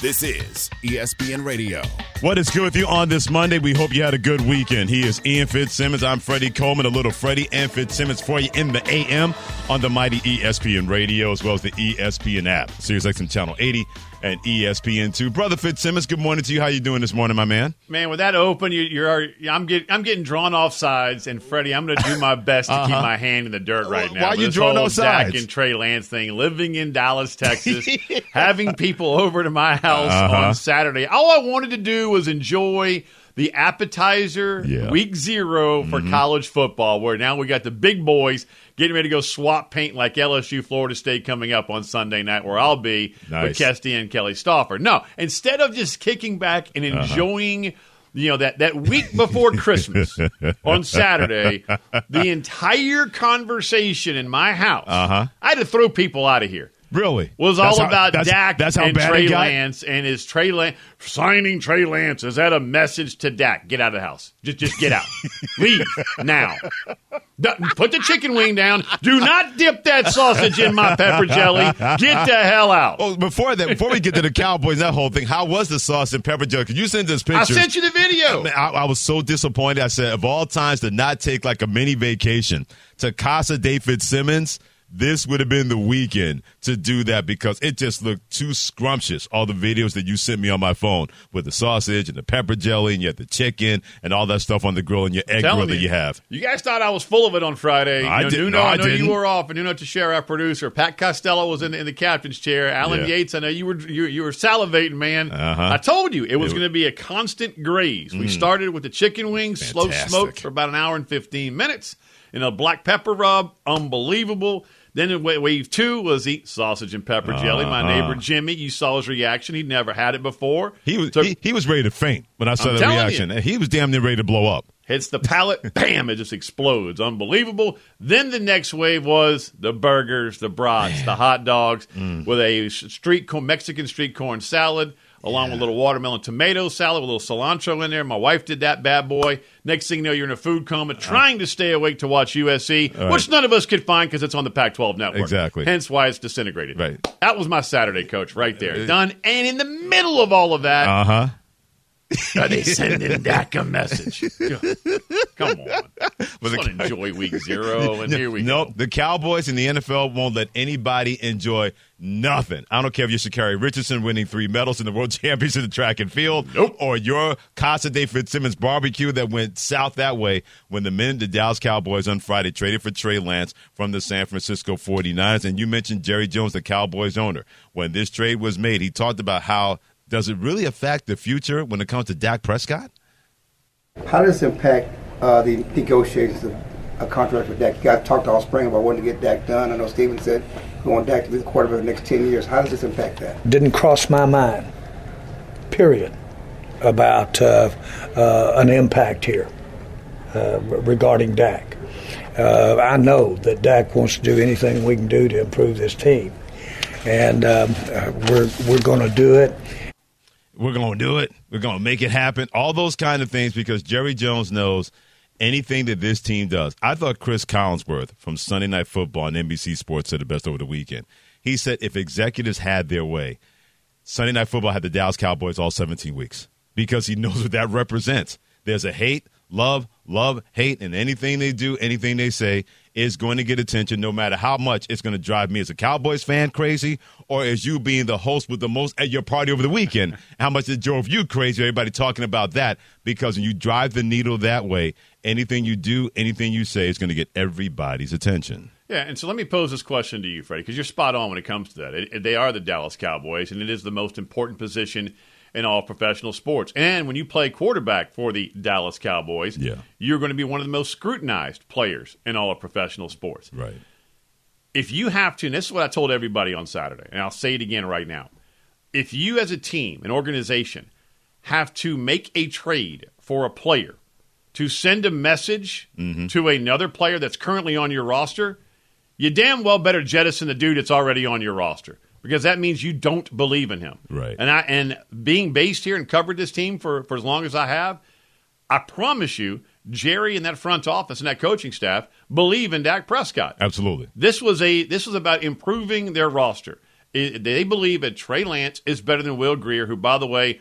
This is ESPN Radio. What is good with you on this Monday? We hope you had a good weekend. He is Ian Fitzsimmons. I'm Freddie Coleman, a little Freddie and Fitzsimmons for you in the AM on the mighty ESPN Radio as well as the ESPN app, Sirius XM Channel 80 and ESPN2. Brother Fitzsimmons, good morning to you. How you doing this morning, my man? Man, with that open, you, you're I'm getting I'm getting drawn off sides, and Freddie, I'm going to do my best to uh-huh. keep my hand in the dirt right now. Why are you drawing off sides? Dak and Trey Lance thing, living in Dallas, Texas, having people over to my house uh-huh. on Saturday. All I wanted to do was enjoy the appetizer yeah. week zero for mm-hmm. college football, where now we got the big boys getting ready to go swap paint like LSU Florida State coming up on Sunday night, where I'll be nice. with Kesty and Kelly Stouffer. No, instead of just kicking back and uh-huh. enjoying. Uh-huh you know that that week before Christmas on Saturday, the entire conversation in my house, uh-huh. I had to throw people out of here. Really? Was all how, about that's, Dak that's how and Trey Lance and is Trey Lance signing Trey Lance? Is that a message to Dak? Get out of the house. Just just get out. Leave now. Put the chicken wing down. Do not dip that sausage in my pepper jelly. Get the hell out. Oh, before that, before we get to the Cowboys, that whole thing, how was the sauce and pepper jelly? Could you send this picture? I sent you the video. I, I, was so disappointed. I said, of all times to not take like a mini vacation to Casa de Fitzsimmons – this would have been the weekend to do that because it just looked too scrumptious. All the videos that you sent me on my phone with the sausage and the pepper jelly and you had the chicken and all that stuff on the grill and your egg grill that you have. You guys thought I was full of it on Friday. I you know, didn't. Nuno, no, I, I know didn't. you were off, and Nuno Teixeira, our producer. Pat Costello was in the, in the captain's chair. Alan yeah. Yates, I know you were you, you were salivating, man. Uh-huh. I told you it was going to be a constant graze. Mm. We started with the chicken wings, Fantastic. slow smoked for about an hour and fifteen minutes, and a black pepper rub, unbelievable. Then wave two was eat sausage and pepper jelly. My uh-huh. neighbor Jimmy, you saw his reaction. He'd never had it before. He was he, he, was ready to faint when I saw I'm the reaction. You. He was damn near ready to blow up. Hits the palate, bam! It just explodes. Unbelievable. Then the next wave was the burgers, the brats, the hot dogs mm. with a street Mexican street corn salad along yeah. with a little watermelon tomato salad with a little cilantro in there. My wife did that bad boy. Next thing you know, you're in a food coma uh-huh. trying to stay awake to watch USC, right. which none of us could find because it's on the Pac 12 network. Exactly. Hence why it's disintegrated. Right. That was my Saturday, coach, right there. Uh, Done. And in the middle of all of that, uh huh. Are they sending Dak a message? Come on. Just want to enjoy week zero, and here we nope, go. the Cowboys and the NFL won't let anybody enjoy nothing. I don't care if you're Sha'Carri Richardson winning three medals in the World Championship in the track and field, nope. or your Casa de Fitzsimmons barbecue that went south that way when the men, the Dallas Cowboys on Friday traded for Trey Lance from the San Francisco 49ers. And you mentioned Jerry Jones, the Cowboys owner. When this trade was made, he talked about how does it really affect the future when it comes to Dak Prescott? How does this impact uh, the negotiations of a contract with Dak? You guys talked all spring about wanting to get Dak done. I know Stephen said we want Dak to be the quarterback for the next 10 years. How does this impact that? Didn't cross my mind, period, about uh, uh, an impact here uh, regarding Dak. Uh, I know that Dak wants to do anything we can do to improve this team. And um, uh, we're, we're going to do it we're going to do it. We're going to make it happen. All those kind of things because Jerry Jones knows anything that this team does. I thought Chris Collinsworth from Sunday Night Football on NBC Sports said the best over the weekend. He said if executives had their way, Sunday Night Football had the Dallas Cowboys all 17 weeks because he knows what that represents. There's a hate, love, love, hate, and anything they do, anything they say is going to get attention no matter how much it's going to drive me as a Cowboys fan crazy or as you being the host with the most at your party over the weekend. how much it drove you crazy, everybody talking about that because when you drive the needle that way, anything you do, anything you say is going to get everybody's attention. Yeah, and so let me pose this question to you, Freddie, because you're spot on when it comes to that. It, it, they are the Dallas Cowboys, and it is the most important position in all professional sports. And when you play quarterback for the Dallas Cowboys, yeah. you're going to be one of the most scrutinized players in all of professional sports. Right. If you have to, and this is what I told everybody on Saturday, and I'll say it again right now. if you as a team, an organization, have to make a trade for a player to send a message Mm-hmm. to another player that's currently on your roster, you damn well better jettison the dude that's already on your roster because that means you don't believe in him. Right. And I and being based here and covered this team for, for as long as I have, I promise you, Jerry and that front office and that coaching staff believe in Dak Prescott. Absolutely. This was a this was about improving their roster. It- they believe that Trey Lance is better than Will Grier, who, by the way,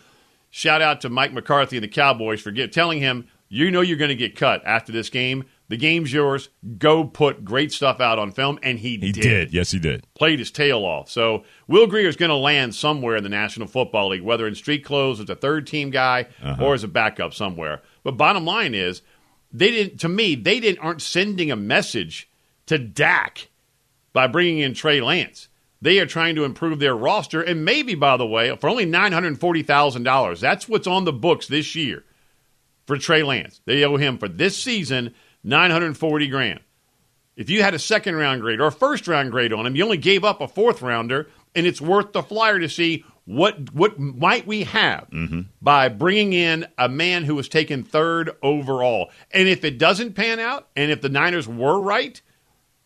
shout out to Mike McCarthy and the Cowboys for get, telling him, you know you're going to get cut after this game. The game's yours. Go put great stuff out on film, and he, He did. Yes, he did. played his tail off. So Will Grier is going to land somewhere in the National Football League, whether in street clothes as a third team guy uh-huh. or as a backup somewhere. But bottom line is, they didn't. To me, they didn't aren't sending a message to Dak by bringing in Trey Lance. They are trying to improve their roster, and maybe, by the way, for only nine hundred forty thousand dollars. That's what's on the books this year for Trey Lance. They owe him for this season nine hundred forty grand. If you had a second round grade or a first round grade on him, you only gave up a fourth rounder, and it's worth the flyer to see what what might we have mm-hmm. by bringing in a man who was taken third overall. And if it doesn't pan out, and if the Niners were right,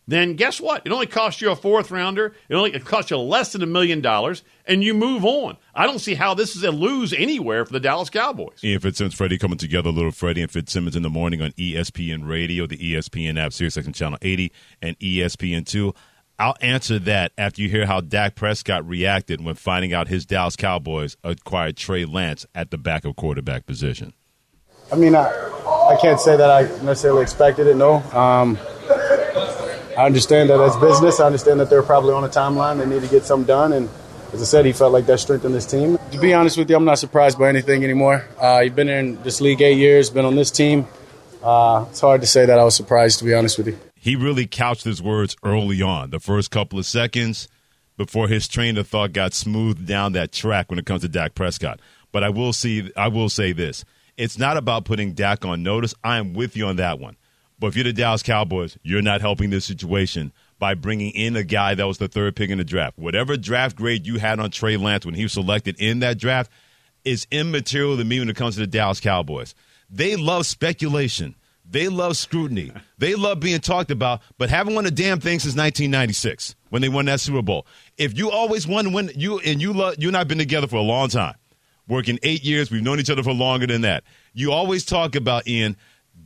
then guess what? It only cost you a fourth rounder. It only it cost you less than a million dollars, and you move on. I don't see how this is a lose anywhere for the Dallas Cowboys. Ian Fitzsimmons, Freddie coming together, little Freddie and Fitzsimmons in the morning on ESPN Radio, the ESPN app, SiriusXM Channel 80, and E ESPN2. I'll answer that after you hear how Dak Prescott reacted when finding out his Dallas Cowboys acquired Trey Lance at the backup quarterback position. I mean, I, I can't say that I necessarily expected it, no. Um, I understand that it's business. I understand that they're probably on a timeline. They need to get something done. And as I said, he felt like that strengthened his team. To be honest with you, I'm not surprised by anything anymore. Uh, he's been in this league eight years, been on this team. Uh, it's hard to say that I was surprised, to be honest with you. He really couched his words early on, the first couple of seconds before his train of thought got smoothed down that track when it comes to Dak Prescott. But I will see I will say this. It's not about putting Dak on notice. I am with you on that one. But if you're the Dallas Cowboys, you're not helping this situation by bringing in a guy that was the third pick in the draft. Whatever draft grade you had on Trey Lance when he was selected in that draft is immaterial to me when it comes to the Dallas Cowboys. They love speculation. They love scrutiny. They love being talked about, but haven't won a damn thing since 1996 when they won that Super Bowl. If you always to win, you and you love, you and I've been together for a long time, working eight years. We've known each other for longer than that. You always talk about Ian.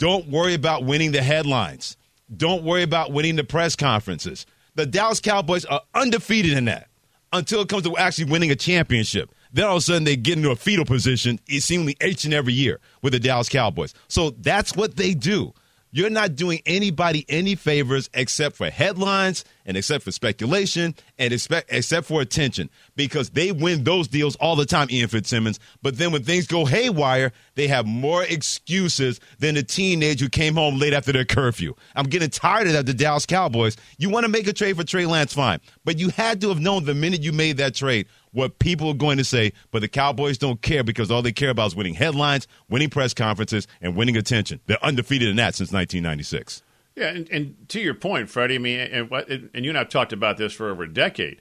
Don't worry about winning the headlines. Don't worry about winning the press conferences. The Dallas Cowboys are undefeated in that until it comes to actually winning a championship. Then all of a sudden they get into a fetal position, it seemingly each and every year with the Dallas Cowboys. So that's what they do. You're not doing anybody any favors except for headlines and except for speculation and expect, except for attention because they win those deals all the time, Ian Fitzsimmons. But then when things go haywire, they have more excuses than a teenager who came home late after their curfew. I'm getting tired of that, the Dallas Cowboys. You want to make a trade for Trey Lance, fine. But you had to have known the minute you made that trade what people are going to say, but the Cowboys don't care because all they care about is winning headlines, winning press conferences, and winning attention. They're undefeated in that since 1996. Yeah, and, and to your point, Freddie, I mean, and, and you and I have talked about this for over a decade,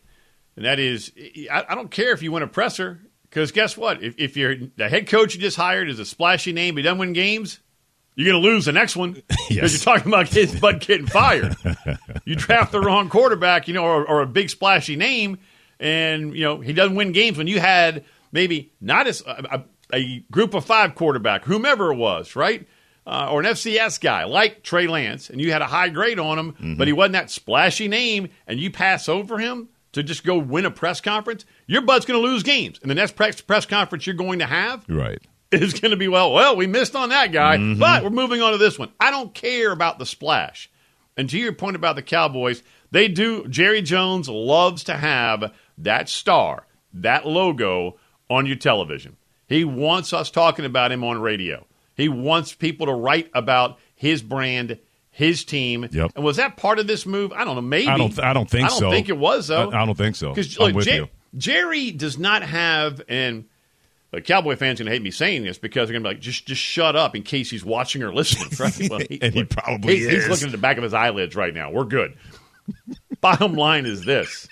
and that is, I, I don't care if you win a presser, because guess what? If, if you're the head coach you just hired is a splashy name, but doesn't win games, you're going to lose the next one because Yes. you're talking about his butt getting fired. you draft the wrong quarterback, you know, or, or a big splashy name, and you know he doesn't win games when you had maybe not as a, a, a group of five quarterback, whomever it was, right? Uh, or an FCS guy like Trey Lance, and you had a high grade on him, but he wasn't that splashy name, and you pass over him to just go win a press conference, your butt's going to lose games. And the next press, press conference you're going to have Right. is going to be well. Well, we missed on that guy, but we're moving on to this one. I don't care about the splash. And to your point about the Cowboys, they do. Jerry Jones loves to have that star, that logo on your television. He wants us talking about him on radio. He wants people to write about his brand, his team. Yep. And was that part of this move? I don't know. Maybe I don't. I don't think I don't so. think it was though. I, I don't think so. Because I'm look, with Jer- you. Jerry does not have, and the Cowboy fans going to hate me saying this because they're going to be like, just just shut up in case he's watching or listening. Right? Well, And he probably he's, he's looking at the back of his eyelids right now. We're good. Bottom line is this: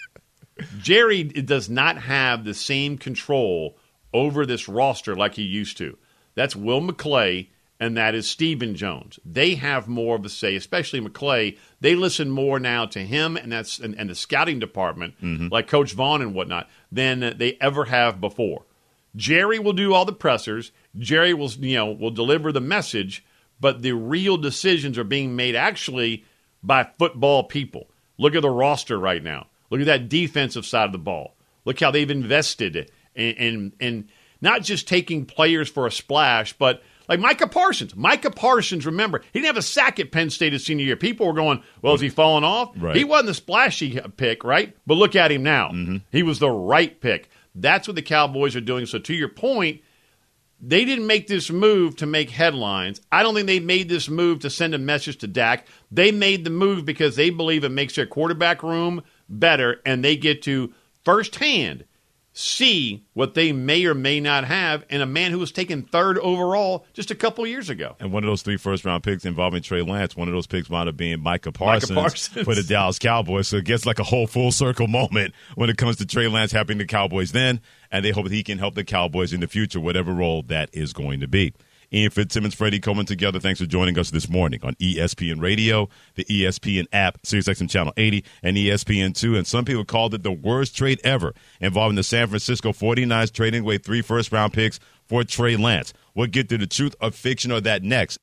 Jerry does not have the same control over this roster like he used to. That's Will McClay and that is Stephen Jones. They have more of a say, especially McClay. They listen more now to him and that's and, and the scouting department, mm-hmm. like Coach Vaughn and whatnot, than they ever have before. Jerry will do all the pressers. Jerry will you know will deliver the message, but the real decisions are being made actually by football people. Look at the roster right now. Look at that defensive side of the ball. Look how they've invested in, in, in not just taking players for a splash, but like Micah Parsons. Micah Parsons, remember, he didn't have a sack at Penn State his senior year. People were going, well, is he falling off? Right. He wasn't the splashy pick, right? But look at him now. Mm-hmm. He was the right pick. That's what the Cowboys are doing. So to your point, they didn't make this move to make headlines. I don't think they made this move to send a message to Dak. They made the move because they believe it makes their quarterback room better and they get to firsthand see what they may or may not have in a man who was taken third overall just a couple years ago. And one of those three first round picks involving Trey Lance, one of those picks wound up being Micah Parsons, Micah Parsons. for the Dallas Cowboys. So it gets like a whole full circle moment when it comes to Trey Lance helping the Cowboys then, and they hope that he can help the Cowboys in the future, whatever role that is going to be. Ian Fitzsimmons, Freddie Coleman together. Thanks for joining us this morning on ESPN Radio, the ESPN app, SiriusXM Channel 80, and ESPN2. And some people called it the worst trade ever involving the San Francisco 49ers trading away three first round picks for Trey Lance. We'll get to the truth of fiction or that next.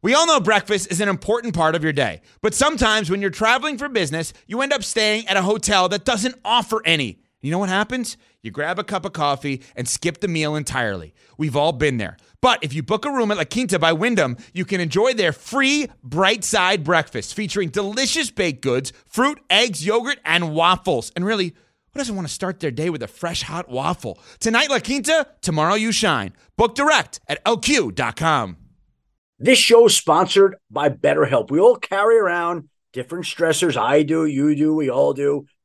We all know breakfast is an important part of your day, but sometimes when you're traveling for business, you end up staying at a hotel that doesn't offer any. You know what happens? You grab a cup of coffee and skip the meal entirely. We've all been there. But if you book a room at La Quinta by Wyndham, you can enjoy their free bright side breakfast featuring delicious baked goods, fruit, eggs, yogurt, and waffles. And really, who doesn't want to start their day with a fresh hot waffle? Tonight, La Quinta, tomorrow, you shine. Book direct at lq.com. This show is sponsored by BetterHelp. We all carry around different stressors. I do, you do, we all do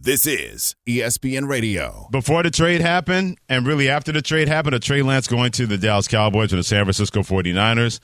This is ESPN Radio. Before the trade happened, and really after the trade happened, a trade Lance going to the Dallas Cowboys and the San Francisco 49ers.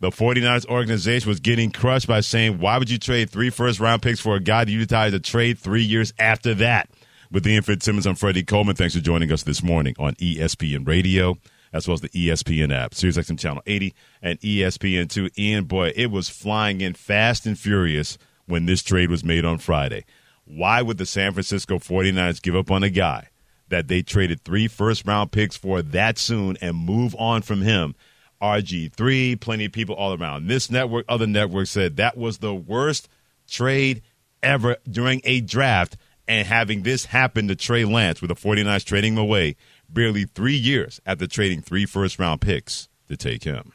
The 49ers organization was getting crushed by saying, why would you trade three first round picks for a guy that you decided to trade three years after that? With Ian Fitzsimmons, I'm Freddie Coleman. Thanks for joining us this morning on ESPN Radio, as well as the ESPN app, SiriusXM Channel 80 and ESPN2. Ian, boy, it was flying in fast and furious when this trade was made on Friday. Why would the San Francisco 49ers give up on a guy that they traded three first round picks for that soon and move on from him? RG3, plenty of people all around this network, other networks said that was the worst trade ever during a draft. And having this happen to Trey Lance with the 49ers trading him away barely three years after trading three first round picks to take him.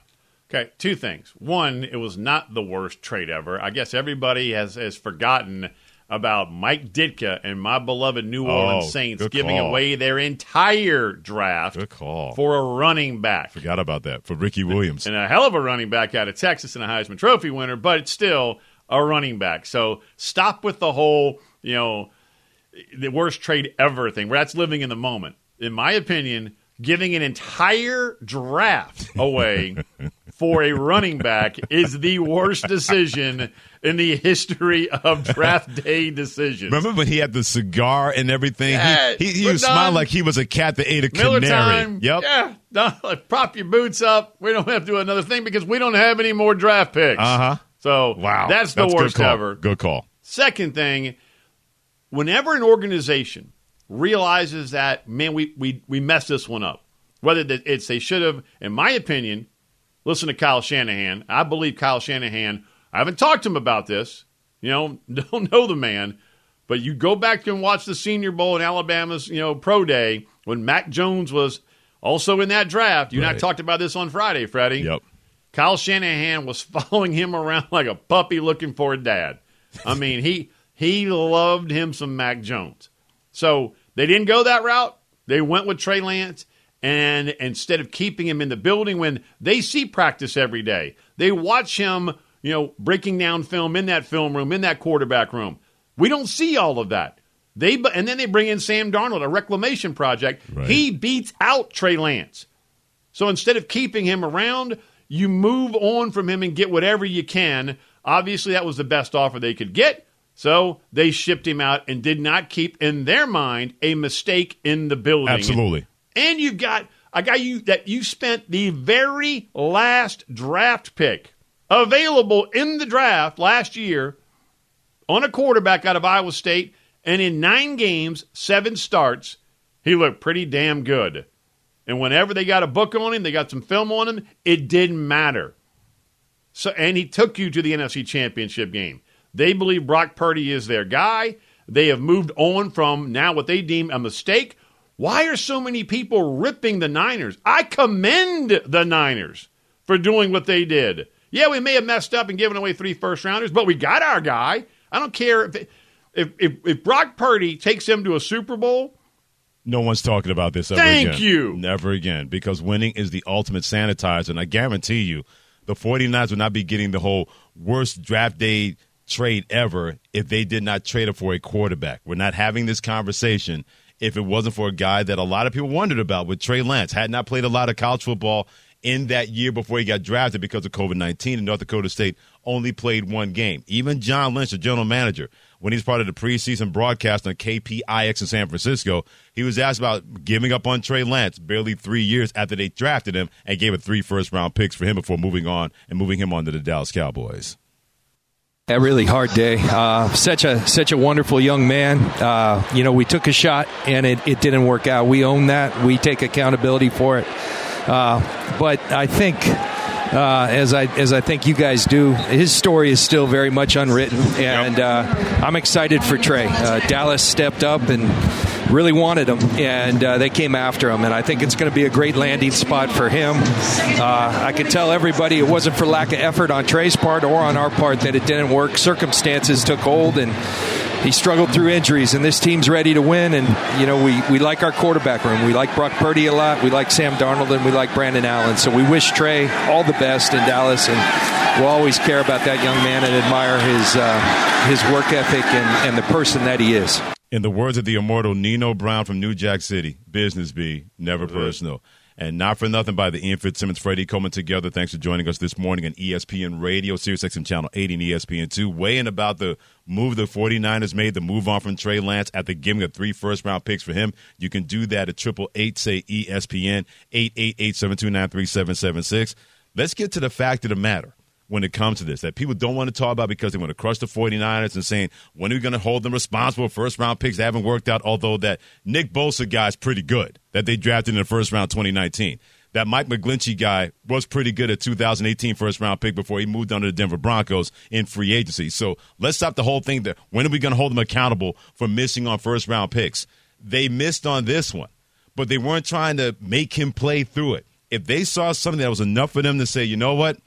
Okay, two things. One, it was not the worst trade ever. I guess everybody has, has forgotten about Mike Ditka and my beloved New Orleans oh, Saints giving call. away their entire draft Good call. for a running back. Forgot about that for Ricky Williams. And a hell of a running back out of Texas and a Heisman Trophy winner, but it's still a running back. So stop with the whole, you know, the worst trade ever thing. Where that's living in the moment. In my opinion, giving an entire draft away for a running back is the worst decision in the history of draft day decisions. Remember when he had the cigar and everything? Yeah, he he, he we're was smiling done. like he was a cat that ate a Miller canary. time. Yep. Yeah. No, prop your boots up. We don't have to do another thing because we don't have any more draft picks. Uh huh. So Wow. that's the good worst call. ever. Good call. Second thing, whenever an organization realizes that man, we we we messed this one up. Whether it's they should have, in my opinion, listen to Kyle Shanahan. I believe Kyle Shanahan. I haven't talked to him about this. You know, don't know the man, but you go back and watch the Senior Bowl in Alabama's you know pro day when Mac Jones was also in that draft. You right. and I talked about this on Friday, Freddie. Yep. Kyle Shanahan was following him around like a puppy looking for a dad. I mean, he he loved him some Mac Jones. So they didn't go that route. They went with Trey Lance. And instead of keeping him in the building when they see practice every day, they watch him, you know, breaking down film in that film room, in that quarterback room. We don't see all of that. They and then they bring in Sam Darnold, a reclamation project. Right. He beats out Trey Lance. So instead of keeping him around, you move on from him and get whatever you can. Obviously, that was the best offer they could get. So they shipped him out and did not keep, in their mind, a mistake in the building. Absolutely. And you've got a guy you that you spent the very last draft pick available in the draft last year on a quarterback out of Iowa State, and in nine games, seven starts, he looked pretty damn good. And whenever they got a book on him, they got some film on him, it didn't matter. So and he took you to the NFC Championship game. They believe Brock Purdy is their guy. They have moved on from now what they deem a mistake. Why are so many people ripping the Niners? I commend the Niners for doing what they did. Yeah, we may have messed up and given away three first rounders, but we got our guy. I don't care if if if, if Brock Purdy takes him to a Super Bowl. No one's talking about this ever Thank again. you. Never again. Because winning is the ultimate sanitizer. And I guarantee you, the 49ers would not be getting the whole worst draft day trade ever if they did not trade it for a quarterback. We're not having this conversation if it wasn't for a guy that a lot of people wondered about with Trey Lance. Had not played a lot of college football in that year before he got drafted because of COVID 19, and North Dakota State only played one game. Even John Lynch, the general manager, when he's part of the preseason broadcast on KPIX in San Francisco, he was asked about giving up on Trey Lance barely three years after they drafted him and gave it three first round picks for him before moving on and moving him on to the Dallas Cowboys a really hard day. Uh, such a such a wonderful young man. Uh, you know, we took a shot and it, it didn't work out. We own that. We take accountability for it. Uh, but I think. Uh, as I as I think you guys do. His story is still very much unwritten, and uh, I'm excited for Trey. Uh, Dallas stepped up and really wanted him, and uh, they came after him. And I think it's going to be a great landing spot for him. Uh, I could tell everybody it wasn't for lack of effort on Trey's part or on our part that it didn't work. Circumstances took hold, and he struggled through injuries, and this team's ready to win. And you know, we we like our quarterback room. We like Brock Purdy a lot. We like Sam Darnold, and we like Brandon Allen. So we wish Trey all the best in Dallas, and we'll always care about that young man and admire his uh, his work ethic and, and the person that he is. In the words of the immortal Nino Brown from New Jack City, business be never personal. And not for nothing by the Ian Fitzsimmons, Freddie Coleman together. Thanks for joining us this morning on ESPN Radio, Sirius XM Channel 80 and ESPN2. Weighing about the move the 49ers made, the move on from Trey Lance at the giving of three first round picks for him. You can do that at triple eight say ESPN, 888 Let's get to the fact of the matter when it comes to this that people don't want to talk about because they want to crush the 49ers and saying, when are we going to hold them responsible for first round picks that haven't worked out? Although that Nick Bosa guy is pretty good that they drafted in the first round 2019. That Mike McGlinchey guy was pretty good at 2018 first round pick before he moved on to the Denver Broncos in free agency. So let's stop the whole thing there. When are we going to hold them accountable for missing on first round picks? They missed on this one, but they weren't trying to make him play through it. If they saw something that was enough for them to say, you know what?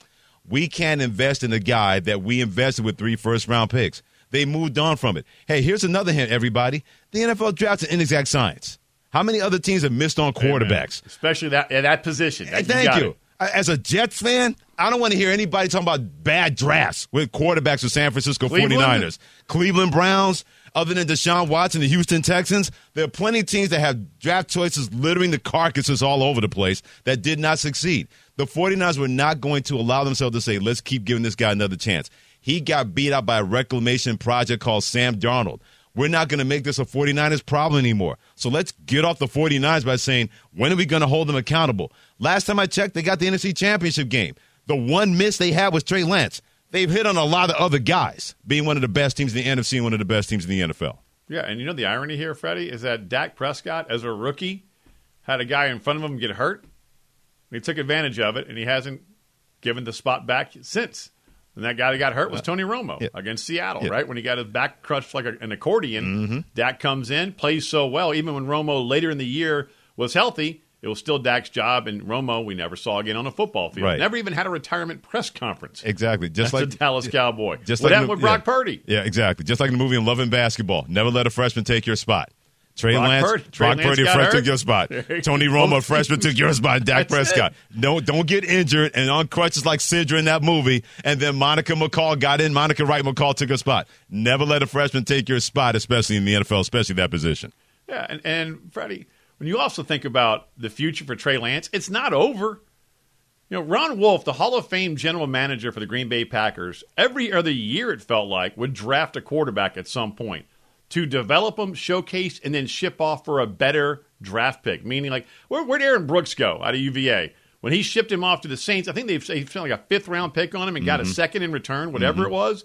We can't invest in a guy that we invested with three first round picks. They moved on from it. Hey, here's another hint, everybody. The NFL draft's an inexact science. How many other teams have missed on quarterbacks? Hey, Especially that at that position. Hey, thank you. you. As a Jets fan, I don't want to hear anybody talking about bad drafts with quarterbacks with San Francisco Cleveland? 49ers. Cleveland Browns, other than Deshaun Watson, the Houston Texans, there are plenty of teams that have draft choices littering the carcasses all over the place that did not succeed. The 49ers were not going to allow themselves to say, let's keep giving this guy another chance. He got beat out by a reclamation project called Sam Darnold. We're not going to make this a 49ers problem anymore. So let's get off the 49ers by saying, when are we going to hold them accountable? Last time I checked, they got the NFC Championship game. The one miss they had was Trey Lance. They've hit on a lot of other guys, being one of the best teams in the NFC and one of the best teams in the NFL. Yeah, and you know the irony here, Freddie, is that Dak Prescott, as a rookie, had a guy in front of him get hurt. He took advantage of it, and he hasn't given the spot back since. And that guy that got hurt was Tony Romo yeah. against Seattle, Yeah. right? When he got his back crushed like a, an accordion, Mm-hmm. Dak comes in, plays so well. Even when Romo later in the year was healthy, it was still Dak's job. And Romo, we never saw again on a football field. Right. Never even had a retirement press conference. Exactly. Just That's like a Dallas Cowboy. Just what like happened the- with Brock yeah. Purdy? Yeah, exactly. Just like in the movie in Love and Basketball. Never let a freshman take your spot. Trey Brock Lance, Purdy- Trey Brock Lance Purdy, freshman took your spot. Tony. Romo, freshman took your spot. Dak That's Prescott. Don't don't get injured and on crutches like Sidra in that movie. And then Monica McCall got in. Monica Wright McCall took a spot. Never let a freshman take your spot, especially in the NFL, especially that position. Yeah, and, and Freddie, when you also think about the future for Trey Lance, it's not over. You know, Ron Wolf, the Hall of Fame general manager for the Green Bay Packers, every other year it felt like would draft a quarterback at some point to develop them, showcase, and then ship off for a better draft pick. Meaning, like, where, where'd Aaron Brooks go out of UVA? When he shipped him off to the Saints, I think they've they spent like a fifth round pick on him and got a mm-hmm. second in return, whatever mm-hmm. it was.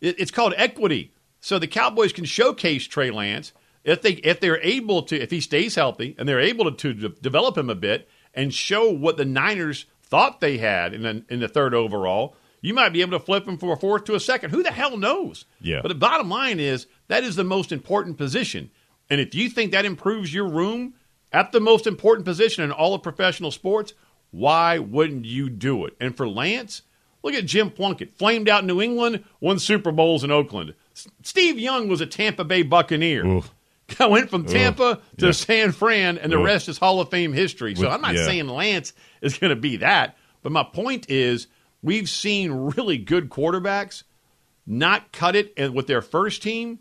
It, it's called equity. So the Cowboys can showcase Trey Lance if they if they're able to if he stays healthy and they're able to, to de- develop him a bit and show what the Niners thought they had in the, in the third overall. You might be able to flip him from a fourth to a second. Who the hell knows? Yeah. But the bottom line is that is the most important position. And if you think that improves your room at the most important position in all of professional sports, why wouldn't you do it? And for Lance, look at Jim Plunkett, flamed out in New England, won Super Bowls in Oakland. S- Steve Young was a Tampa Bay Buccaneer. Oof. Went from Tampa to Yeah. San Fran, and the rest is Hall of Fame history. So I'm not yeah. saying Lance is going to be that, but my point is we've seen really good quarterbacks not cut it and- with their first team,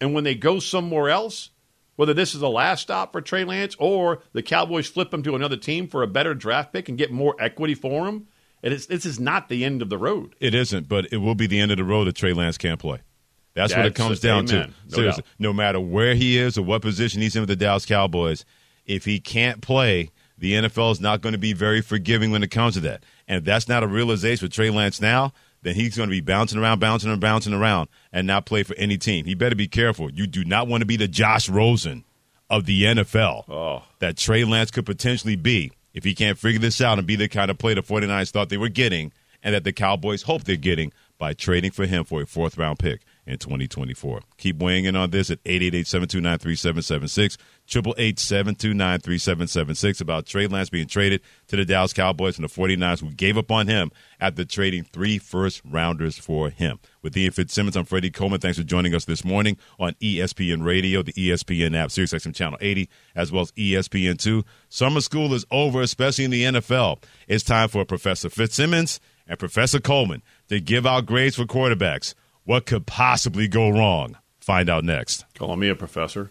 and when they go somewhere else, whether this is the last stop for Trey Lance or the Cowboys flip him to another team for a better draft pick and get more equity for him, is, this is not the end of the road. It isn't, but it will be the end of the road if Trey Lance can't play. That's, what it comes down amen. to. No Seriously, doubt. no matter where he is or what position he's in with the Dallas Cowboys, if he can't play, the NFL is not going to be very forgiving when it comes to that. And if that's not a realization for Trey Lance now, then he's going to be bouncing around, bouncing and bouncing around, and not play for any team. He better be careful. You do not want to be the Josh Rosen of the NFL Oh. that Trey Lance could potentially be if he can't figure this out and be the kind of player the 49ers thought they were getting and that the Cowboys hope they're getting by trading for him for a fourth round pick in 2024. Keep weighing in on this at 888-729-3776, 888-729-3776 about Trey Lance being traded to the Dallas Cowboys and the 49ers who gave up on him after trading three first rounders for him. With Ian Fitzsimmons, I'm Freddie Coleman. Thanks for joining us this morning on ESPN Radio, the ESPN app, SiriusXM Channel 80, as well as E ESPN2. Summer school is over, especially in the NFL. It's time for Professor Fitzsimmons and Professor Coleman to give out grades for quarterbacks. What could possibly go wrong? Find out next. Calling me a professor.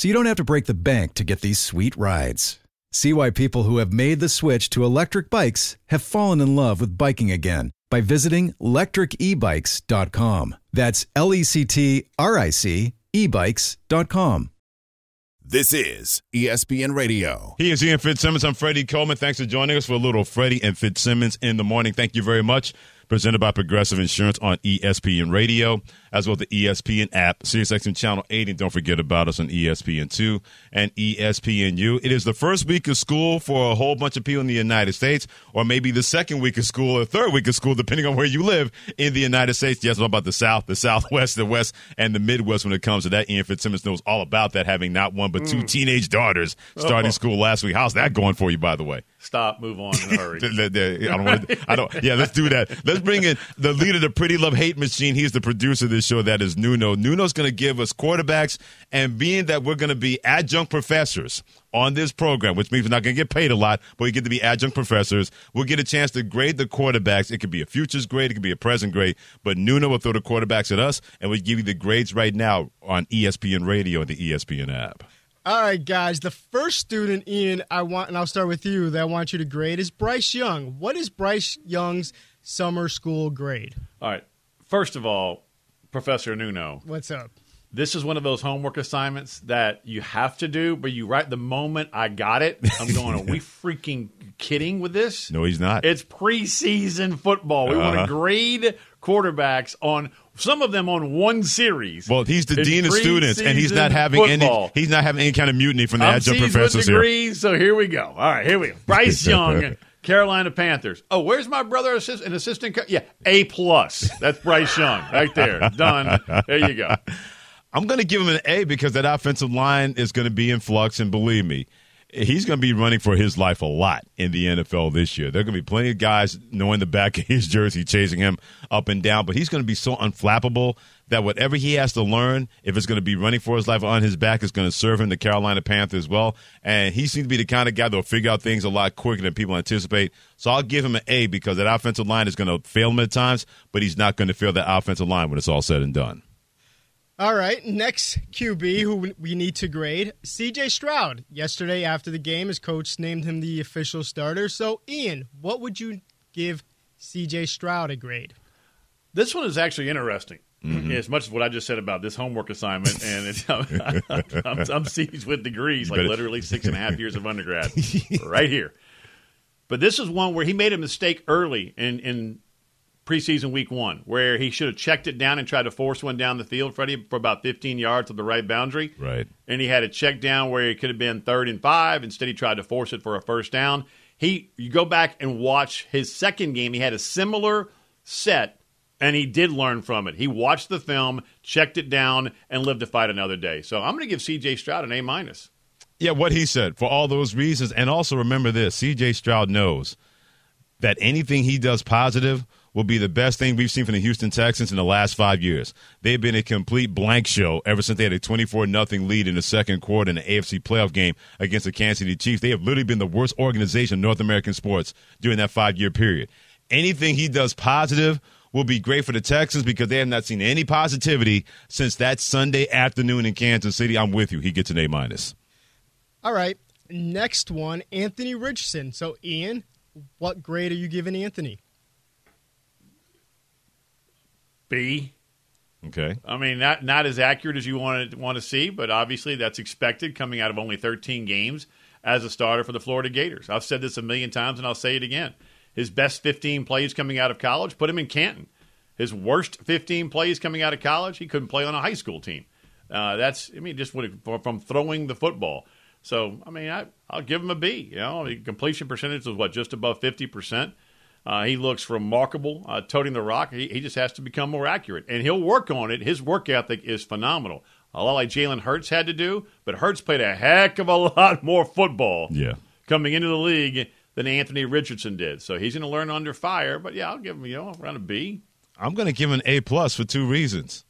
so you don't have to break the bank to get these sweet rides. See why people who have made the switch to electric bikes have fallen in love with biking again by visiting lectricebikes.com. That's L E C T R I C ebikes.com. This is ESPN Radio. He is Ian Fitzsimmons. I'm Freddie Coleman. Thanks for joining us for a little Freddie and Fitzsimmons in the morning. Thank you very much. Presented by Progressive Insurance on ESPN Radio. As well as the ESPN app, SiriusXM Channel 80. And don't forget about us on ESPN2 and ESPNU. It is the first week of school for a whole bunch of people in the United States, or maybe the second week of school or third week of school, depending on where you live in the United States. Yes, what about the South, the Southwest, the West, and the Midwest when it comes to that? Ian Fitzsimmons knows all about that, having not one but two Mm. teenage daughters starting Oh. school last week. How's that going for you, by the way? Stop, move on hurry. I don't want to, I don't, yeah, let's do that. Let's bring in the leader of the Pretty Love Hate Machine. He's the producer of this show. That is Nuno. Nuno's going to give us quarterbacks, and being that we're going to be adjunct professors on this program, which means we're not going to get paid a lot, but we get to be adjunct professors. We'll get a chance to grade the quarterbacks. It could be a futures grade, it could be a present grade, but Nuno will throw the quarterbacks at us, and we give you the grades right now on ESPN Radio and the ESPN app. All right, guys. The first student, Ian, I want, and I'll start with you. That I want you to grade is Bryce Young. What is Bryce Young's summer school grade? All right. First of all, Professor Nuno, What's up? this is one of those homework assignments that you have to do, but you write the moment I got it. I'm going, are we freaking kidding with this? No, he's not. It's preseason football. We want Uh-huh. to grade quarterbacks on some of them on one series. Well, he's the dean of students, and he's not having football. any. He's not having any kind of mutiny from the I'm adjunct professors with here. so here we go. All right, here we go. Bryce Young, Carolina Panthers. Oh, where's my brother, assist, an assistant? Yeah, A plus. That's Bryce Young right there. Done. There you go. I'm going to give him an A because that offensive line is going to be in flux, and believe me, he's going to be running for his life a lot in the NFL this year. There are going to be plenty of guys knowing the back of his jersey, chasing him up and down, but he's going to be so unflappable that whatever he has to learn, if it's going to be running for his life on his back, is going to serve him the Carolina Panthers well. And he seems to be the kind of guy that will figure out things a lot quicker than people anticipate. So I'll give him an A because that offensive line is going to fail him at times, but he's not going to fail that offensive line when it's all said and done. All right, next QB who we need to grade, CJ Stroud. Yesterday after the game, his coach named him the official starter. So, Ian, what would you give CJ Stroud a grade? This one is actually interesting. Mm-hmm. As much as what I just said about this homework assignment, and it's, I'm, I'm seized with degrees, like literally six and a half years of undergrad, right here. But this is one where he made a mistake early in, in preseason week one, where he should have checked it down and tried to force one down the field, Freddie, for about 15 yards to the right boundary. Right. And he had a check down where it could have been third and five. Instead, he tried to force it for a first down. He, you go back and watch his second game. He had a similar set, and he did learn from it. He watched the film, checked it down, and lived to fight another day. So I'm going to give C.J. Stroud an A minus. Yeah, what he said for all those reasons. And also remember this CJ Stroud knows that anything he does positive will be the best thing we've seen from the Houston Texans in the last five years. They've been a complete blank show ever since they had a 24 nothing lead in the second quarter in the AFC playoff game against the Kansas City Chiefs. They have literally been the worst organization in North American sports during that five year period. Anything he does positive will be great for the Texans because they have not seen any positivity since that Sunday afternoon in Kansas City. I'm with you. He gets an A minus. All right, next one, Anthony Richardson. So, Ian, what grade are you giving Anthony? B. Okay. I mean, not not as accurate as you want to want to see, but obviously that's expected coming out of only 13 games as a starter for the Florida Gators. I've said this a million times, and I'll say it again. His best 15 plays coming out of college, put him in Canton. His worst 15 plays coming out of college, he couldn't play on a high school team. Uh, that's, I mean, just what from throwing the football. So, I mean, I, I'll give him a B. You know, the completion percentage was what just above 50 percent. Uh, he looks remarkable, uh, toting the rock. He, he just has to become more accurate, and he'll work on it. His work ethic is phenomenal. A lot like Jalen Hurts had to do, but Hurts played a heck of a lot more football Yeah. coming into the league than Anthony Richardson did. So he's going to learn under fire. But yeah, I'll give him you know around a B. I'm going to give him an A plus for two reasons.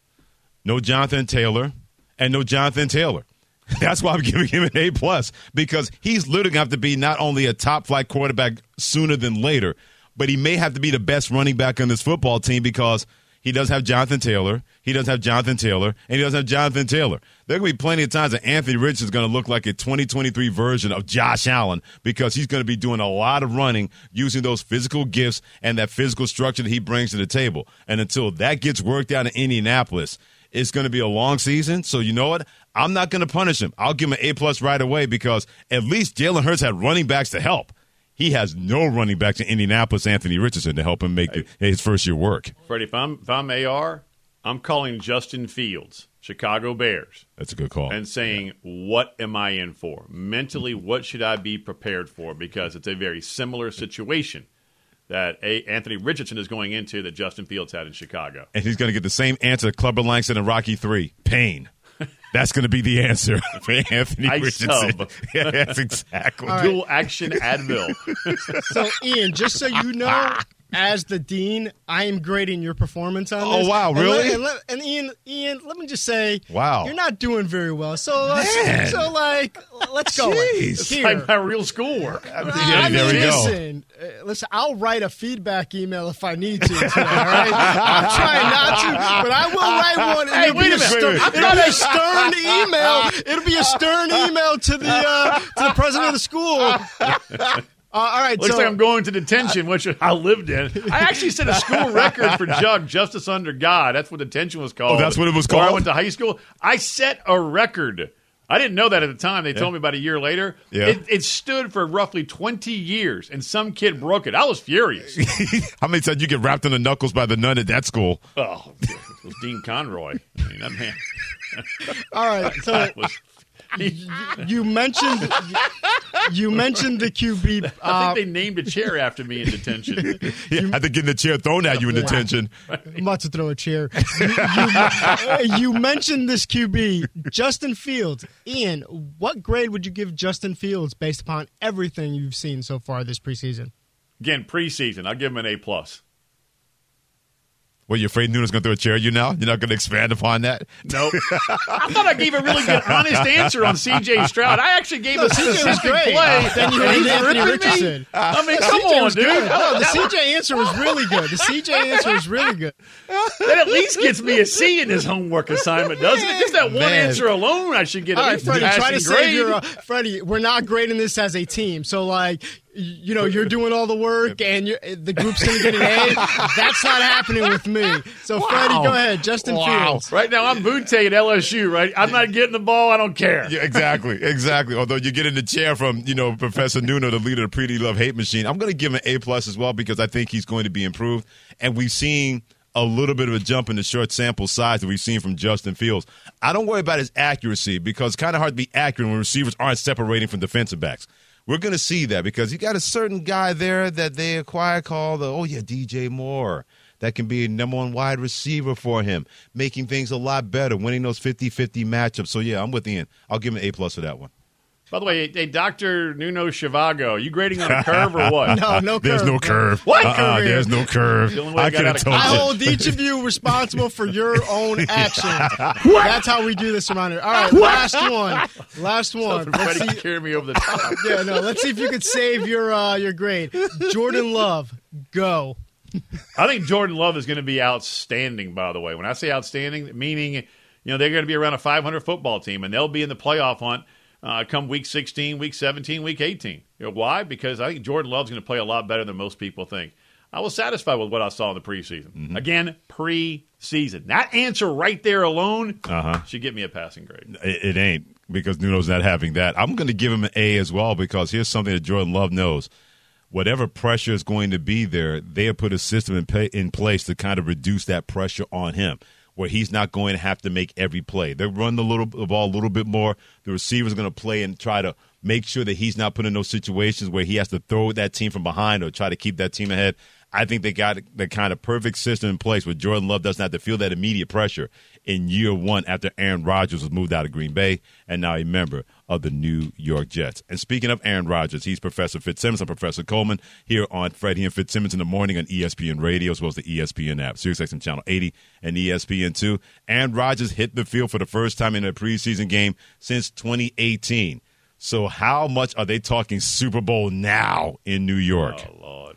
No Jonathan Taylor and no Jonathan Taylor. That's why I'm giving him an A plus because he's literally going to have to be not only a top flight quarterback sooner than later, but he may have to be the best running back on this football team because he does have Jonathan Taylor, he does have Jonathan Taylor, and he does have Jonathan Taylor. There are going to be plenty of times that Anthony Richardson is going to look like a 2023 version of Josh Allen because he's going to be doing a lot of running using those physical gifts and that physical structure that he brings to the table. And until that gets worked out in Indianapolis, it's going to be a long season. So you know what? I'm not going to punish him. I'll give him an A plus right away because at least Jalen Hurts had running backs to help. He has no running backs in Indianapolis, Anthony Richardson, to help him make the, his first year work. Freddie, if I'm if I'm AR, I'm calling Justin Fields, Chicago Bears. That's a good call. And saying, what am I in for? Mentally, what should I be prepared for? Because it's a very similar situation that a- Anthony Richardson is going into that Justin Fields had in Chicago. And he's going to get the same answer Clubber Langston and Rocky 3 pain. That's going to be the answer for Anthony I Richardson. sub. yeah, that's exactly. All right. Dual action Advil. So, Ian, just so you know, ah. As the dean, I am grading your performance on this. Oh, this. wow, And really? let- And, let- and Ian, Ian, let me just say, Wow. you're not doing very well. So, Man. let's, so like, let's go. Jeez. It's Here. like my real schoolwork. Yeah, I mean, there we go. listen, uh, listen. I'll write a feedback email if I need to. Today, all right, I'm trying not to, but I will write one. Hey, It'll wait be a minute. stern, Wait, wait. it'll be a stern email. It'll be a stern email to the uh, to the president of the school. Uh, all right, Looks so like I'm going to detention, which I lived in. I actually set a school record for Jug, Justice Under God. That's what detention was called. Oh, that's what it was Where I went to high school. I set a record. I didn't know that at the time. They told me about a year later. Yeah. It, it stood for roughly 20 years, and some kid broke it. I was furious. How many times you get wrapped in the knuckles by the nun at that school? oh, it was Dean Conroy. I mean, that man. all right. So That was, you mentioned you mentioned the QB. I Uh, think they named a chair after me in detention. Yeah, had to get in the chair thrown at you in detention. I'm about to throw a chair. You, you, uh, you mentioned this QB, Justin Fields. Ian, what grade would you give Justin Fields based upon everything you've seen so far this preseason? Again, preseason. I'll give him an A plus. Well, you afraid Nuno's going to throw a chair at you now? You're not going to expand upon that? Nope. I thought I gave a really good, honest answer on C.J. Stroud. I actually gave No, a CJ was specific great. play. Then you had Anthony ripping me? Richardson. I mean, The come CJ on, was dude. good. No, the CJ answer was really good. The CJ answer was really good. That at least gets me a C in his homework assignment, doesn't it? Just that one Man. answer alone, I should get All at right, Freddie, try passing to save your. Uh, Freddie, we're not grading this as a team. So, like, y- you know, you're doing all the work and you're, the group's going to get an A. That's not happening with me. So, Freddie, go ahead. Justin Wow. Fields. Right now, I'm Butte at LSU, right? I'm not getting the ball. I don't care. Yeah, exactly, exactly. Although you get in the chair from you know Professor Nuno, the leader of the Pretty Love Hate Machine, I'm going to give him an A plus as well because I think he's going to be improved, and we've seen a little bit of a jump in the short sample size that we've seen from Justin Fields. I don't worry about his accuracy because it's kind of hard to be accurate when receivers aren't separating from defensive backs. We're going to see that because you got a certain guy there that they acquire called, oh yeah, DJ Moore. That can be a number one wide receiver for him, making things a lot better, winning those 50-50 matchups. So yeah, I'm with Ian. I'll give him an A plus for that one. By the way, hey, Dr. Nuno Zhivago, you grading on a curve or what? No, no There's no curve. What Uh-uh, curve? There's no curve. The only way I I got could have out of told I you. hold each of you responsible for your own actions. That's how we do this around here. All right, last one. Last one. Let's see. carry me over the top. Yeah, no. Let's see if you could save your uh, your grade. Jordan Love, go. I think Jordan Love is going to be outstanding, by the way. When I say outstanding, meaning, you know, they're going to be around a 500 football team and they'll be in the playoff hunt uh, come week 16, week 17, week 18. You know, why? Because I think Jordan Love's going to play a lot better than most people think. I was satisfied with what I saw in the preseason. Mm-hmm. Again, preseason. That answer right there alone Uh-huh. should get me a passing grade. It, it ain't because Nuno's not having that. I'm going to give him an A as well because here's something that Jordan Love knows. Whatever pressure is going to be there, they have put a system in, pay, in place to kind of reduce that pressure on him, where he's not going to have to make every play. They run the little the ball a little bit more. The receiver's going to play and try to make sure that he's not put in those situations where he has to throw that team from behind or try to keep that team ahead. I think they got the kind of perfect system in place where Jordan Love doesn't have to feel that immediate pressure in year one after Aaron Rodgers was moved out of Green Bay and now a member of the New York Jets. And speaking of Aaron Rodgers, he's Professor Fitzsimmons. I'm Professor Coleman here on Freddie and Fitzsimmons in the morning on ESPN Radio as well as the ESPN app, SiriusXM Channel 80 and E ESPN2. Aaron Rodgers hit the field for the first time in a preseason game since 2018. So how much are they talking Super Bowl now in New York? Oh, Lord.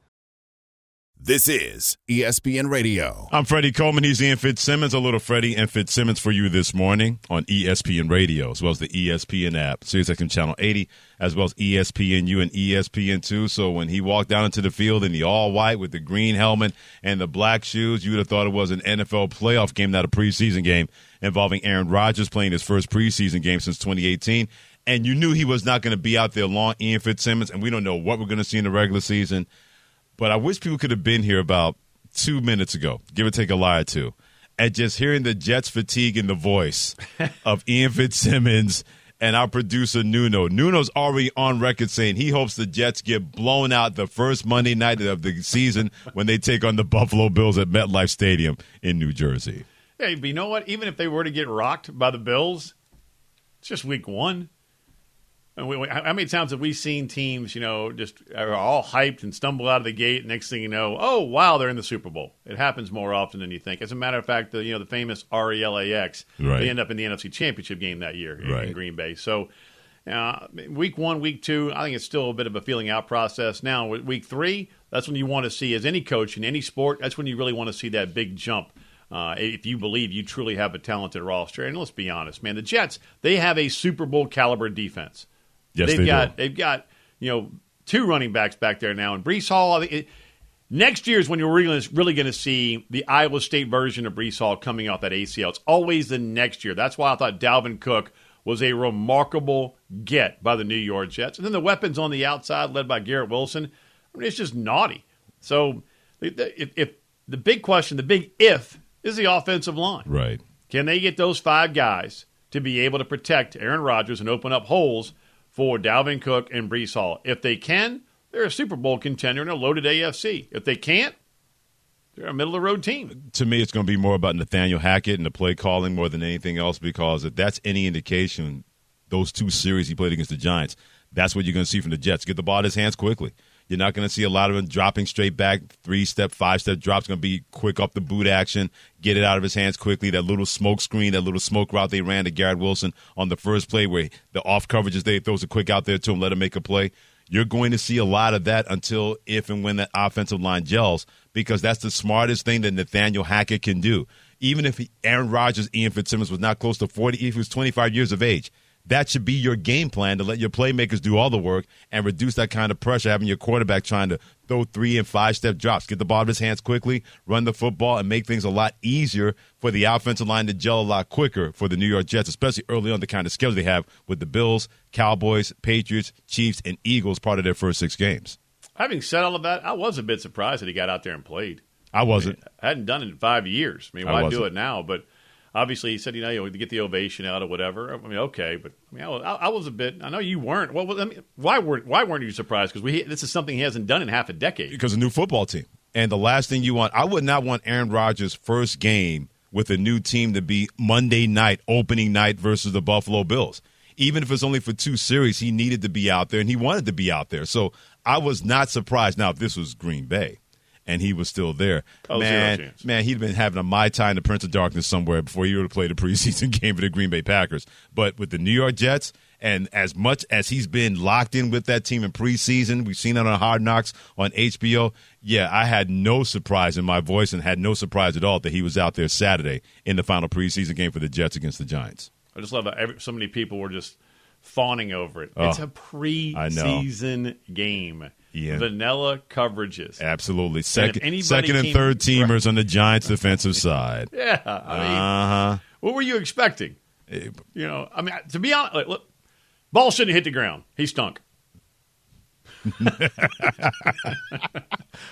This is ESPN Radio. I'm Freddie Coleman. He's Ian Fitzsimmons. A little Freddie and Fitzsimmons for you this morning on ESPN Radio, as well as the ESPN app, SiriusXM Channel 80, as well as ESPNU and ESPN2. So when he walked down into the field in the all white with the green helmet and the black shoes, you would have thought it was an NFL playoff game, not a preseason game involving Aaron Rodgers playing his first preseason game since 2018. And you knew he was not going to be out there long, Ian Fitzsimmons, and we don't know what we're going to see in the regular season. But I wish people could have been here about two minutes ago, give or take a lie or two, and just hearing the Jets fatigue in the voice of Ian Fitzsimmons and our producer Nuno. Nuno's already on record saying he hopes the Jets get blown out the first Monday night of the season when they take on the Buffalo Bills at MetLife Stadium in New Jersey. Hey, but you know what? Even if they were to get rocked by the Bills, it's just week one. And we, how many times have we seen teams, you know, just are all hyped and stumble out of the gate? Next thing you know, oh wow, they're in the Super Bowl. It happens more often than you think. As a matter of fact, the you know the famous RELAX, Right. they end up in the NFC Championship game that year in, Right. in Green Bay. So. Uh, week one, week two, I think it's still a bit of a feeling out process. Now, week three, that's when you want to see, as any coach in any sport, that's when you really want to see that big jump. Uh, if you believe you truly have a talented roster, and let's be honest, man, the Jets they have a Super Bowl caliber defense. Yes, they've they got do. they've got you know two running backs back there now, and Breece Hall. It, next year is when you're really, really going to see the Iowa State version of Breece Hall coming off that ACL. It's always the next year. That's why I thought Dalvin Cook was a remarkable get by the New York Jets, and then the weapons on the outside, led by Garrett Wilson. I mean, it's just naughty. So, if, if the big question, the big if, is the offensive line. Right. Can they get those five guys to be able to protect Aaron Rodgers and open up holes for Dalvin Cook and Breece Hall? If they can, they're a Super Bowl contender and a loaded AFC. If they can't, they're a middle of the road team. to me, it's going to be more about Nathaniel Hackett and the play calling more than anything else because if that's any indication, those two series he played against the Giants, that's what you're going to see from the Jets. Get the ball in his hands quickly. You're not going to see a lot of him dropping straight back, three step, five step drops. Going to be quick off the boot action, get it out of his hands quickly. That little smoke screen, that little smoke route they ran to Garrett Wilson on the first play where the off coverages they throws a quick out there to him, let him make a play. You're going to see a lot of that until if and when that offensive line gels, because that's the smartest thing that Nathaniel Hackett can do. Even if he, Aaron Rodgers, Ian Fitzsimmons was not close to 40, if he was 25 years of age, that should be your game plan to let your playmakers do all the work and reduce that kind of pressure, having your quarterback trying to throw three and five step drops, get the ball in his hands quickly, run the football, and make things a lot easier for the offensive line to gel a lot quicker for the New York Jets, especially early on the kind of schedule they have with the Bills, Cowboys, Patriots, Chiefs, and Eagles part of their first six games. Having said all of that, I was a bit surprised that he got out there and played. I wasn't. I hadn't done it in five years. I mean, I why do it now? But obviously, he said, you know, you get the ovation out or whatever. I mean, okay, but I mean, I was, I was a bit. I know you weren't. Well, I mean, why weren't why weren't you surprised? Because we this is something he hasn't done in half a decade. because a new football team. And the last thing you want, I would not want Aaron Rodgers' first game with a new team to be Monday night, opening night versus the Buffalo Bills. Even if it's only for two series, he needed to be out there and he wanted to be out there. So I was not surprised. Now, if this was Green Bay and he was still there, Oh, man, man, he'd been having a my time, the Prince of Darkness somewhere before he would have played a preseason game for the Green Bay Packers. But with the New York Jets, and as much as he's been locked in with that team in preseason, we've seen it on Hard Knocks on HBO. Yeah, I had no surprise in my voice and had no surprise at all that he was out there Saturday in the final preseason game for the Jets against the Giants. I just love that every, so many people were just fawning over it. Oh, it's a preseason game. Yeah. Vanilla coverages. Absolutely. Second, anybody second and came- third teamers on the Giants' defensive side. Yeah. I mean, Uh huh. what were you expecting? You know, I mean, to be honest, look, ball shouldn't hit the ground. He stunk.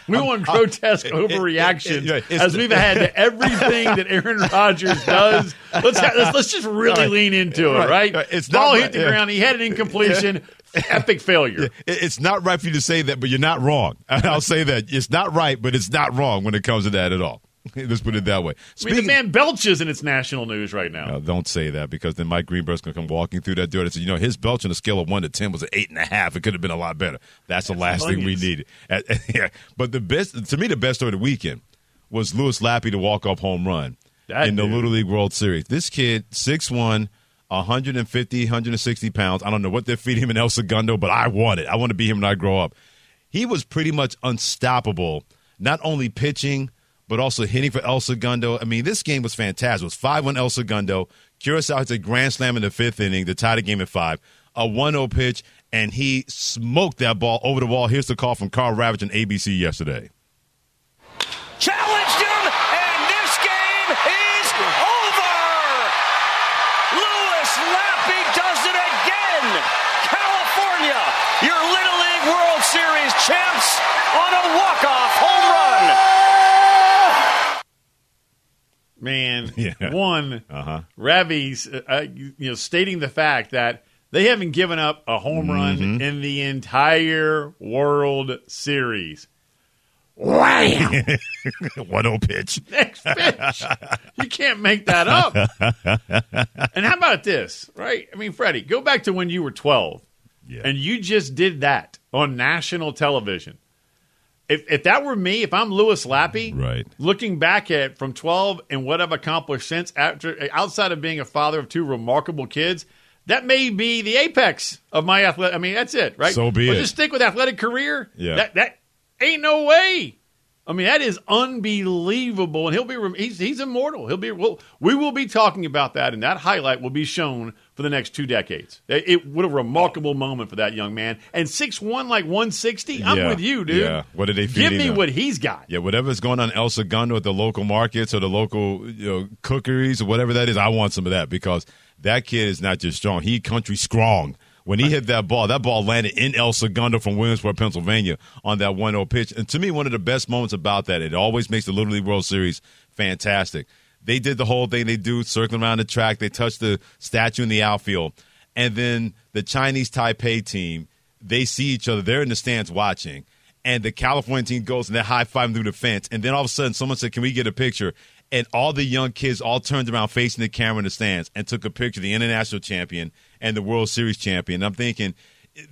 We want grotesque overreaction it- it's- as we've had to everything that Aaron Rodgers does. Let's ha- let's, let's just really Right. lean into it, Right. right? It's ball hit the. Yeah. ground. He had an incompletion. Epic failure. It's not right for you to say that, but you're not wrong. I'll say that. It's not right, but it's not wrong when it comes to that at all. Let's put it that way. I mean, the man belches and it's national news right now. No, don't say that because then Mike Greenberg's going to come walking through that door and say, you know, his belch on a scale of one to 10 was an eight and a half. It could have been a lot better. That's the last thing we needed. Yeah. But the best, to me, the best story of the weekend was Louis Lappe to walk off home run That in the. Little League World Series. This kid, 6'1, 150, 160 pounds. I don't know what they're feeding him in El Segundo, but I want it. I want to be him when I grow up. He was pretty much unstoppable, not only pitching, but also hitting for El Segundo. I mean, this game was fantastic. It was 5 1 El Segundo. Curacao hits a grand slam in the fifth inning to tie the game at five. A 1 0 pitch, and he smoked that ball over the wall. Here's the call from Karl Ravech on ABC yesterday. challenged him, and this game is over. Louis Lappe does it again. California, your Little League World Series champs on a walk-off home run. Man, Yeah. one, Uh-huh. Ravi's, uh, uh, you know, stating the fact that they haven't given up a home run Mm-hmm. in the entire World Series. Wham! 1 0 pitch. Next pitch. you can't make that up. and how about this, right? I mean, Freddie, go back to when you were 12 and you just did that on national television. If, if that were me, if I'm Louis Lappe, Right. looking back at from 12 and what I've accomplished since, after outside of being a father of two remarkable kids, that may be the apex of my athletic. I mean, that's it, right? So be but it. Just stick with athletic career. Yeah. That that ain't no way. I mean, that is unbelievable, and he'll be he's he's immortal. He'll be well, we will be talking about that, and that highlight will be shown for the next two decades. It, what a remarkable moment for that young man. And six one like one sixty. I'm Yeah. with you, dude. Yeah. What did they Give me what he's got. Yeah, whatever's going on El Segundo at the local markets or the local you know, cookeries or whatever that is, I want some of that because that kid is not just strong; he country strong. When he hit that ball, that ball landed in El Segundo from Williamsport, Pennsylvania, on that 1-0 pitch. And to me, one of the best moments about that, it always makes the Little League World Series fantastic. They did the whole thing they do, circling around the track. They touch the statue in the outfield, and then the Chinese Taipei team, they see each other. They're in the stands watching and the California team goes and they're high fiving through the fence. And then all of a sudden, someone said, Can we get a picture? And all the young kids all turned around facing the camera in the stands and took a picture of the international champion and the World Series champion. I'm thinking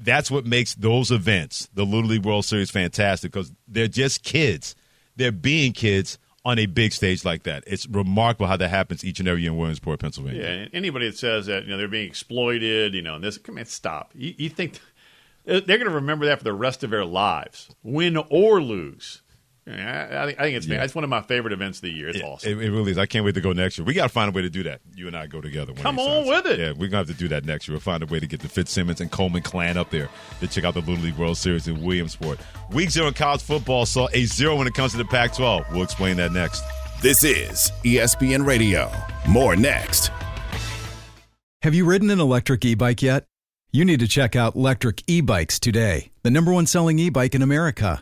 that's what makes those events, the Little League World Series, fantastic because they're just kids. They're being kids on a big stage like that. It's remarkable how that happens each and every year in Williamsport, Pennsylvania. Yeah, and anybody that says that you know they're being exploited, you know, and this, come on, stop. You, you think uh, they're going to remember that for the rest of their lives, win or lose? Yeah, I, I think, I think it's Yeah. it's one of my favorite events of the year. It's awesome. It, it really is. I can't wait to go next year. We got to find a way to do that. You and I go together. one Come on times. with it. Yeah, we're gonna have to do that next year. We'll find a way to get the Fitzsimmons and Coleman clan up there to check out the Little League World Series in Williamsport. Week zero in college football saw a zero when it comes to the Pac-12. We'll explain that next. This is ESPN Radio. More next. Have you ridden an electric e bike yet? You need to check out Lectric E Bikes today, the number one selling e bike in America.